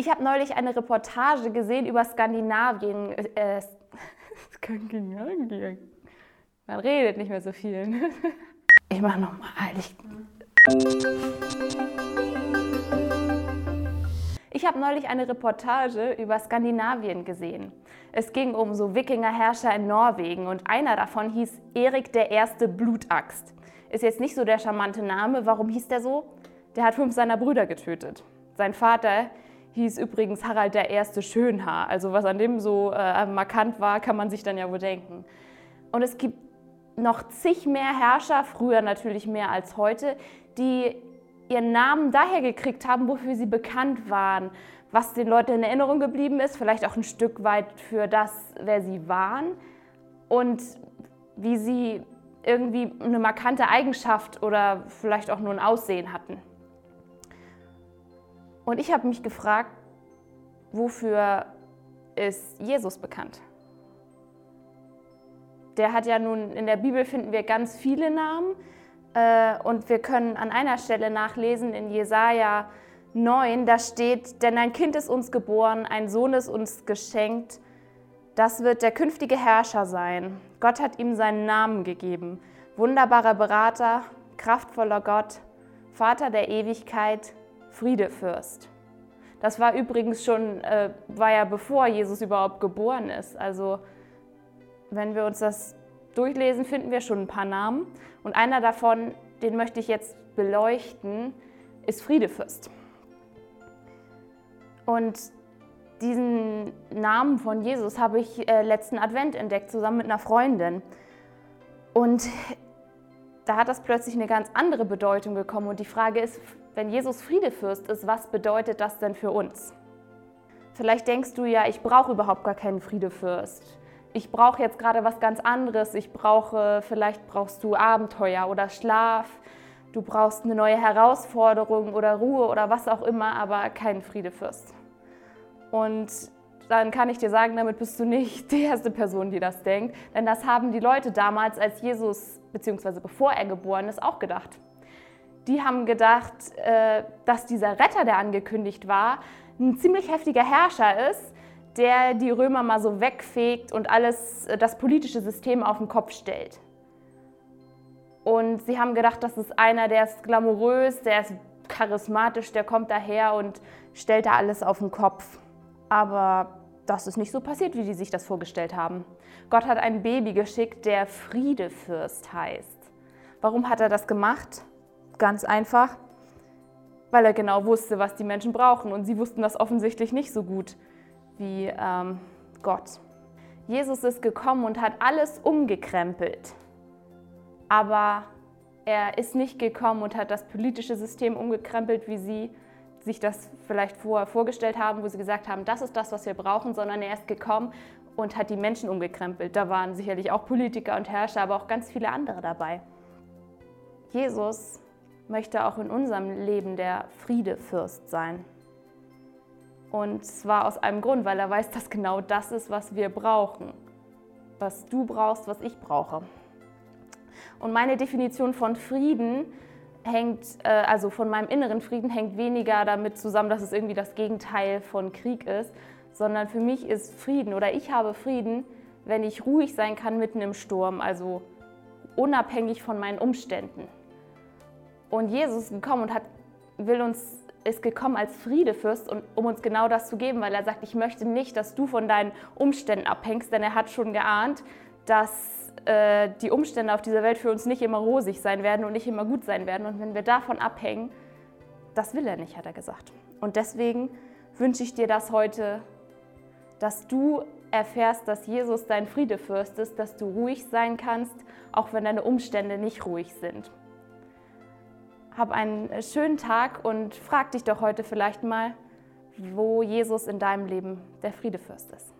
Ich habe neulich eine Reportage gesehen über Skandinavien. Äh, Skandinavien. Man redet nicht mehr so viel. Ich mache nochmal. Ich, ich habe neulich eine Reportage über Skandinavien gesehen. Es ging um so Wikingerherrscher in Norwegen und einer davon hieß Erik der Erste Blutaxt. Ist jetzt nicht so der charmante Name. Warum hieß der so? Der hat fünf seiner Brüder getötet. Sein Vater hieß übrigens Harald der Erste Schönhaar. Also was an dem so äh, markant war, kann man sich dann ja wohl denken. Und es gibt noch zig mehr Herrscher, früher natürlich mehr als heute, die ihren Namen daher gekriegt haben, wofür sie bekannt waren, was den Leuten in Erinnerung geblieben ist, vielleicht auch ein Stück weit für das, wer sie waren und wie sie irgendwie eine markante Eigenschaft oder vielleicht auch nur ein Aussehen hatten. Und ich habe mich gefragt, wofür ist Jesus bekannt? Der hat ja nun, in der Bibel finden wir ganz viele Namen äh, und wir können an einer Stelle nachlesen in Jesaja 9, da steht: Denn ein Kind ist uns geboren, ein Sohn ist uns geschenkt. Das wird der künftige Herrscher sein. Gott hat ihm seinen Namen gegeben. Wunderbarer Berater, kraftvoller Gott, Vater der Ewigkeit, Friedefürst. Das war übrigens schon, äh, war ja bevor Jesus überhaupt geboren ist. Also wenn wir uns das durchlesen, finden wir schon ein paar Namen. Und einer davon, den möchte ich jetzt beleuchten, ist Friedefürst. Und diesen Namen von Jesus habe ich äh, letzten Advent entdeckt, zusammen mit einer Freundin. Und da hat das plötzlich eine ganz andere Bedeutung bekommen. Und die Frage ist, wenn Jesus Friedefürst ist, was bedeutet das denn für uns? Vielleicht denkst du ja, ich brauche überhaupt gar keinen Friedefürst. Ich brauche jetzt gerade was ganz anderes. Ich brauche, vielleicht brauchst du Abenteuer oder Schlaf. Du brauchst eine neue Herausforderung oder Ruhe oder was auch immer, aber keinen Friedefürst. Und dann kann ich dir sagen, damit bist du nicht die erste Person, die das denkt. Denn das haben die Leute damals, als Jesus, beziehungsweise bevor er geboren ist, auch gedacht. Die haben gedacht, äh, dass dieser Retter, der angekündigt war, ein ziemlich heftiger Herrscher ist, der die Römer mal so wegfegt und alles, äh, das politische System auf den Kopf stellt. Und sie haben gedacht, das ist einer, der ist glamourös, der ist charismatisch, der kommt daher und stellt da alles auf den Kopf. Aber das ist nicht so passiert, wie die sich das vorgestellt haben. Gott hat ein Baby geschickt, der Friedefürst heißt. Warum hat er das gemacht? Ganz einfach, weil er genau wusste, was die Menschen brauchen. Und sie wussten das offensichtlich nicht so gut wie ähm, Gott. Jesus ist gekommen und hat alles umgekrempelt. Aber er ist nicht gekommen und hat das politische System umgekrempelt, wie sie sich das vielleicht vorher vorgestellt haben, wo sie gesagt haben, das ist das, was wir brauchen, sondern er ist gekommen und hat die Menschen umgekrempelt. Da waren sicherlich auch Politiker und Herrscher, aber auch ganz viele andere dabei. Jesus möchte auch in unserem Leben der Friedefürst sein. Und zwar aus einem Grund, weil er weiß, dass genau das ist, was wir brauchen. Was du brauchst, was ich brauche. Und meine Definition von Frieden hängt, äh, also von meinem inneren Frieden hängt weniger damit zusammen, dass es irgendwie das Gegenteil von Krieg ist, sondern für mich ist Frieden oder ich habe Frieden, wenn ich ruhig sein kann mitten im Sturm, also unabhängig von meinen Umständen. Und Jesus ist gekommen und hat, will uns, ist gekommen als Friedefürst, und, um uns genau das zu geben, weil er sagt, ich möchte nicht, dass du von deinen Umständen abhängst, denn er hat schon geahnt, dass äh, die Umstände auf dieser Welt für uns nicht immer rosig sein werden und nicht immer gut sein werden. Und wenn wir davon abhängen, das will er nicht, hat er gesagt. Und deswegen wünsche ich dir das heute, dass du erfährst, dass Jesus dein Friedefürst ist, dass du ruhig sein kannst, auch wenn deine Umstände nicht ruhig sind. Hab einen schönen Tag und frag dich doch heute vielleicht mal, wo Jesus in deinem Leben der Friedefürst ist.